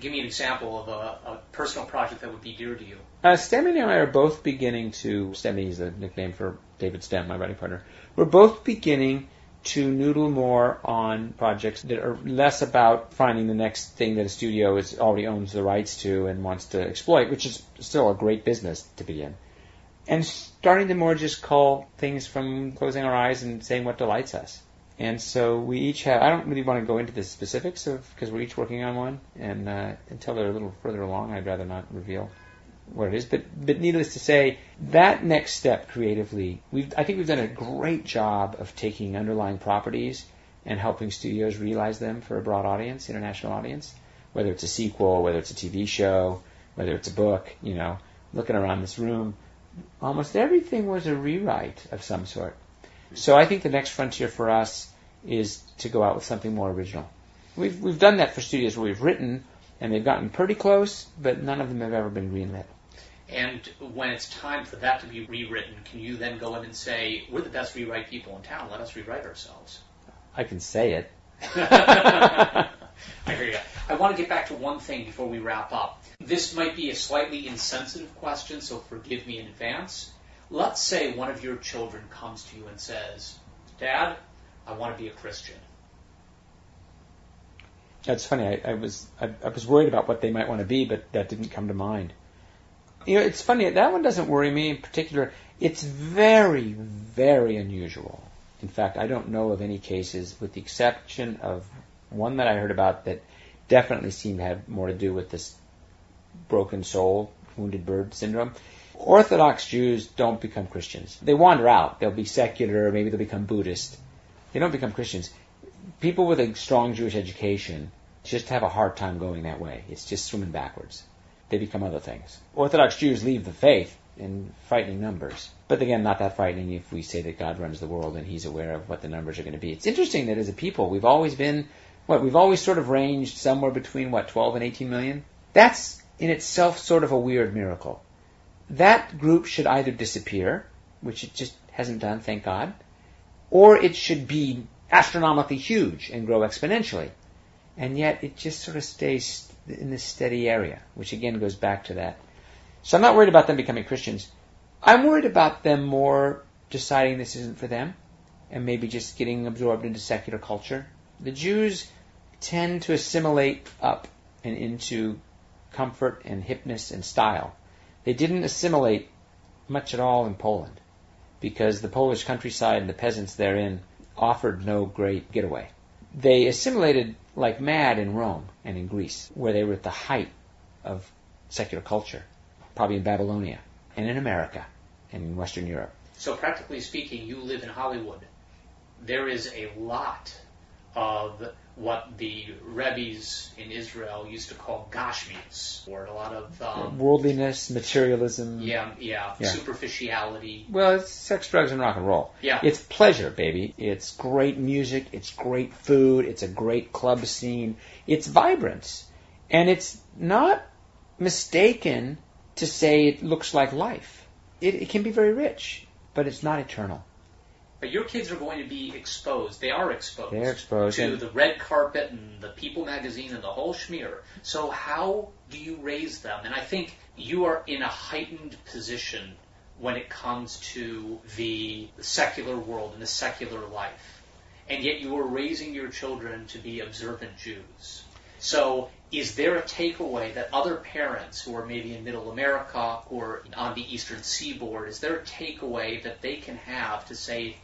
Give me an example of a, a personal project that would be dear to you. Uh, Stemi and I are both beginning to, Stemi is the nickname for David Stem, my writing partner. We're both beginning to noodle more on projects that are less about finding the next thing that a studio is already owns the rights to and wants to exploit, which is still a great business to be in and starting to more just call things from closing our eyes and saying what delights us. And so we each have. I don't really want to go into the specifics of because we're each working on one, and uh, until they're a little further along, I'd rather not reveal what it is. But but needless to say, that next step creatively, we've I think we've done a great job of taking underlying properties and helping studios realize them for a broad audience, international audience, whether it's a sequel, whether it's a TV show, whether it's a book. You know, looking around this room almost everything was a rewrite of some sort. So I think the next frontier for us is to go out with something more original. We've we've done that for studios where we've written and they've gotten pretty close, but none of them have ever been greenlit. And when it's time for that to be rewritten, can you then go in and say, "We're the best rewrite people in town. Let us rewrite ourselves"? I can say it. [LAUGHS] I hear you. I want to get back to one thing before we wrap up. This might be a slightly insensitive question, so forgive me in advance. Let's say one of your children comes to you and says, Dad, I want to be a Christian. That's funny. I, I was I, I, was worried about what they might want to be, but that didn't come to mind. You know, it's funny. That one doesn't worry me in particular. It's very, very unusual. In fact, I don't know of any cases, with the exception of one that I heard about that definitely seemed to have more to do with this broken soul, wounded bird syndrome. Orthodox Jews don't become Christians. They wander out. They'll be secular, maybe they'll become Buddhist. They don't become Christians. People with a strong Jewish education just have a hard time going that way. It's just swimming backwards. They become other things. Orthodox Jews leave the faith in frightening numbers. But again, not that frightening if we say that God runs the world and He's aware of what the numbers are going to be. It's interesting that as a people, we've always been, what, we've always sort of ranged somewhere between, what, 12 and 18 million? That's in itself sort of a weird miracle. That group should either disappear, which it just hasn't done, thank God, or it should be astronomically huge and grow exponentially. And yet it just sort of stays in this steady area, which again goes back to that. So I'm not worried about them becoming Christians. I'm worried about them more deciding this isn't for them and maybe just getting absorbed into secular culture. The Jews tend to assimilate up and into comfort and hipness and style. They didn't assimilate much at all in Poland because the Polish countryside and the peasants therein offered no great getaway. They assimilated like mad in Rome and in Greece, where they were at the height of secular culture, probably in Babylonia and in America and in Western Europe. So, practically speaking, you live in Hollywood. There is a lot of what the rabbis in Israel used to call gashmias, or a lot of um, worldliness, materialism. Yeah, yeah, yeah, superficiality. Well, it's sex, drugs, and rock and roll. Yeah, it's pleasure, baby. It's great music. It's great food. It's a great club scene. It's vibrance, and it's not mistaken to say it looks like life. It, it can be very rich, but it's not eternal. But your kids are going to be exposed. They are exposed. They're exposed to the red carpet and the People magazine and the whole schmear. So how do you raise them? And I think you are in a heightened position when it comes to the secular world and the secular life. And yet you are raising your children to be observant Jews. So is there a takeaway that other parents who are maybe in middle America or on the eastern seaboard, is there a takeaway that they can have to say,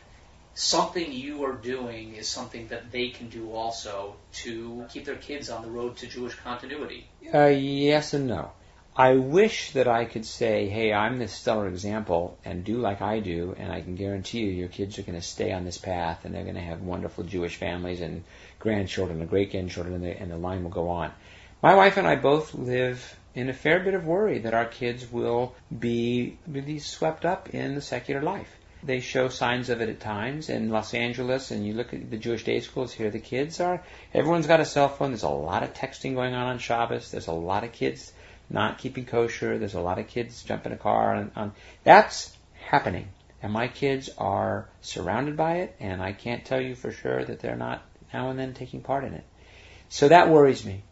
something you are doing is something that they can do also to keep their kids on the road to Jewish continuity? Uh, yes and no. I wish that I could say, hey, I'm this stellar example and do like I do, and I can guarantee you your kids are going to stay on this path and they're going to have wonderful Jewish families and grandchildren and great grandchildren, and the, and the line will go on. My wife and I both live in a fair bit of worry that our kids will be really swept up in the secular life. They show signs of it at times in Los Angeles, and you look at the Jewish day schools here. The kids are everyone's got a cell phone. There's a lot of texting going on on Shabbos. There's a lot of kids not keeping kosher. There's a lot of kids jumping a car. On, on, that's happening. And my kids are surrounded by it, and I can't tell you for sure that they're not now and then taking part in it. So that worries me.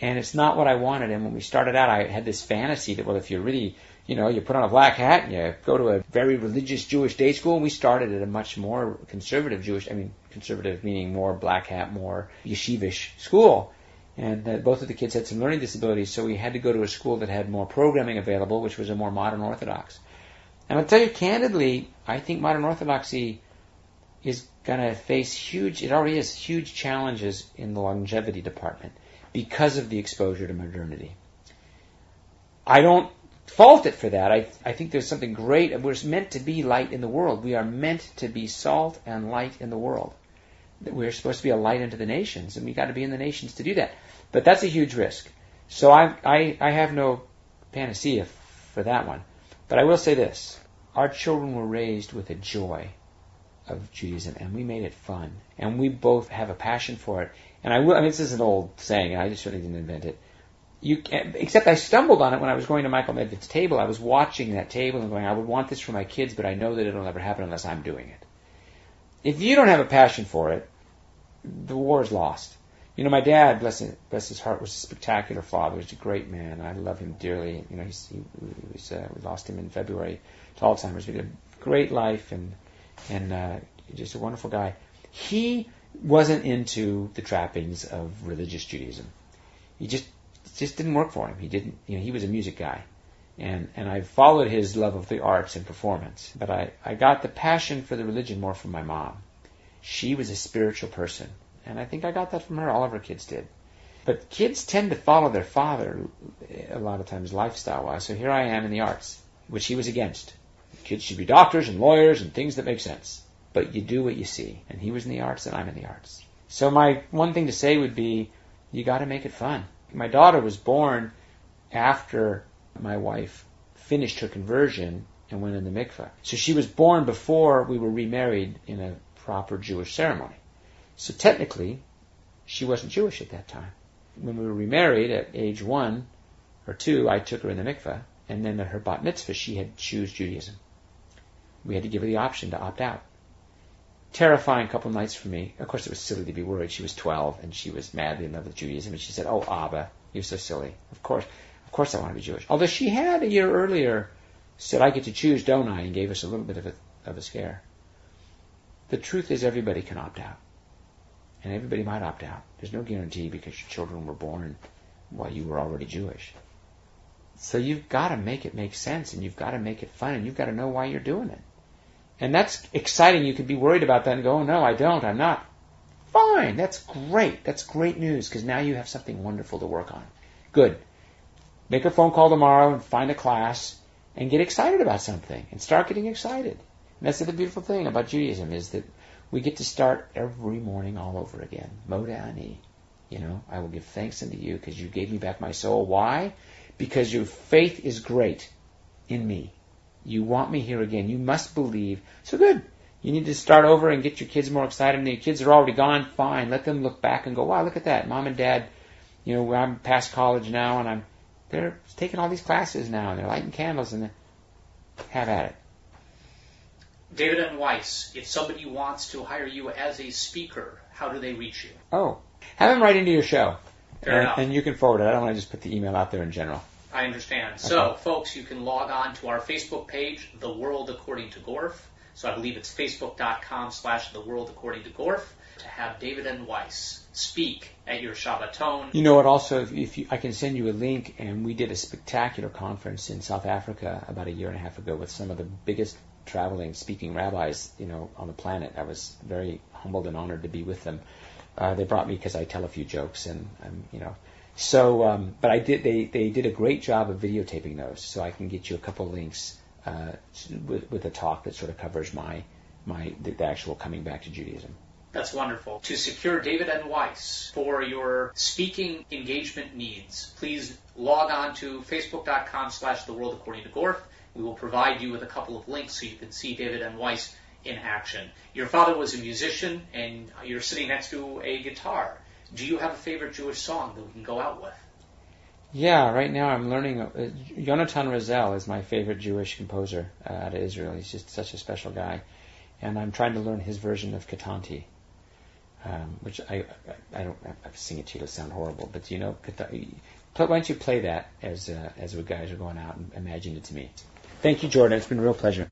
And it's not what I wanted. And when we started out, I had this fantasy that, well, if you're really, you know, you put on a black hat and you go to a very religious Jewish day school, we started at a much more conservative Jewish, I mean, conservative meaning more black hat, more yeshivish school and uh, both of the kids had some learning disabilities, so we had to go to a school that had more programming available, which was a more modern Orthodox. And I'll tell you candidly, I think modern Orthodoxy is going to face huge, it already has huge challenges in the longevity department because of the exposure to modernity. I don't fault it for that. I, I think there's something great. We're meant to be light in the world. We are meant to be salt and light in the world we're supposed to be a light unto the nations, and we've got to be in the nations to do that. But that's a huge risk. So I, I, I have no panacea for that one. But I will say this: our children were raised with a joy of Judaism, and we made it fun, and we both have a passion for it. And I will. I mean, this is an old saying, and I just certainly didn't invent it. You, except I stumbled on it when I was going to Michael Medved's table. I was watching that table and going, I would want this for my kids, but I know that it'll never happen unless I'm doing it. If you don't have a passion for it, the war is lost. You know, my dad, bless his, bless his heart, was a spectacular father. He was a great man. I love him dearly. You know, he's, he, he was, uh, we lost him in February to Alzheimer's. He had a great life and and uh, just a wonderful guy. He wasn't into the trappings of religious Judaism. He just just didn't work for him. He didn't. You know, he was a music guy, and and I followed his love of the arts and performance. But I I got the passion for the religion more from my mom she was a spiritual person. And I think I got that from her. All of her kids did. But kids tend to follow their father a lot of times lifestyle wise. So here I am in the arts, which he was against. Kids should be doctors and lawyers and things that make sense. But you do what you see. And he was in the arts and I'm in the arts. So my one thing to say would be you got to make it fun. My daughter was born after my wife finished her conversion and went in the mikveh. So she was born before we were remarried in a proper Jewish ceremony. So technically, she wasn't Jewish at that time. When we were remarried at age one or two, I took her in the mikveh, and then at her bat mitzvah, she had to choose Judaism. We had to give her the option to opt out. Terrifying couple nights for me. Of course, it was silly to be worried. She was 12 and she was madly in love with Judaism, and she said, "Oh, Abba, you're so silly. Of course, of course, I want to be Jewish." Although she had a year earlier said, "I get to choose, don't I?" and gave us a little bit of a, of a scare. The truth is everybody can opt out. And everybody might opt out. There's no guarantee because your children were born while you were already Jewish. So you've got to make it make sense and you've got to make it fun and you've got to know why you're doing it. And that's exciting. You could be worried about that and go, oh no, I don't, I'm not. Fine, that's great. That's great news because now you have something wonderful to work on. Good. Make a phone call tomorrow and find a class and get excited about something and start getting excited. And that's the beautiful thing about Judaism is that we get to start every morning all over again. Moda ani. You know, I will give thanks unto you because you gave me back my soul. Why? Because your faith is great in me. You want me here again. You must believe. So good. You need to start over and get your kids more excited. And your kids are already gone. Fine. Let them look back and go, wow, look at that. Mom and dad, you know, I'm past college now and I'm, they're taking all these classes now and they're lighting candles and have at it. David N. Weiss, if somebody wants to hire you as a speaker, how do they reach you? Oh, have them write into your show. Fair and, enough. and you can forward it. I don't want to just put the email out there in general. I understand. So, folks, you can log on to our Facebook page, The World According to Gorf. So I believe it's facebook.com slash The World According to Gorf to have David N. Weiss speak at your Shabbaton. You know what? Also, if, if you, I can send you a link, and we did a spectacular conference in South Africa about a year and a half ago with some of the biggest traveling speaking rabbis, you know, on the planet. I was very humbled and honored to be with them. Uh, they brought me because I tell a few jokes, and I'm, you know, So, um, but I did. They they did a great job of videotaping those, so I can get you a couple links uh, with, with a talk that sort of covers my my the, the actual coming back to Judaism. That's wonderful. To secure David N. Weiss for your speaking engagement needs, please log on to facebook.com slash the world according to Gorf. We will provide you with a couple of links so you can see David N. Weiss in action. Your father was a musician and you're sitting next to a guitar. Do you have a favorite Jewish song that we can go out with? Yeah, right now I'm learning. Uh, Yonatan Razel is my favorite Jewish composer uh, out of Israel. He's just such a special guy, and I'm trying to learn his version of Katanti, um, which I, I I don't I sing it to you to sound horrible, but you know, why don't you play that as uh, as we guys are going out and imagine it to me. Thank you, Jordan. It's been a real pleasure.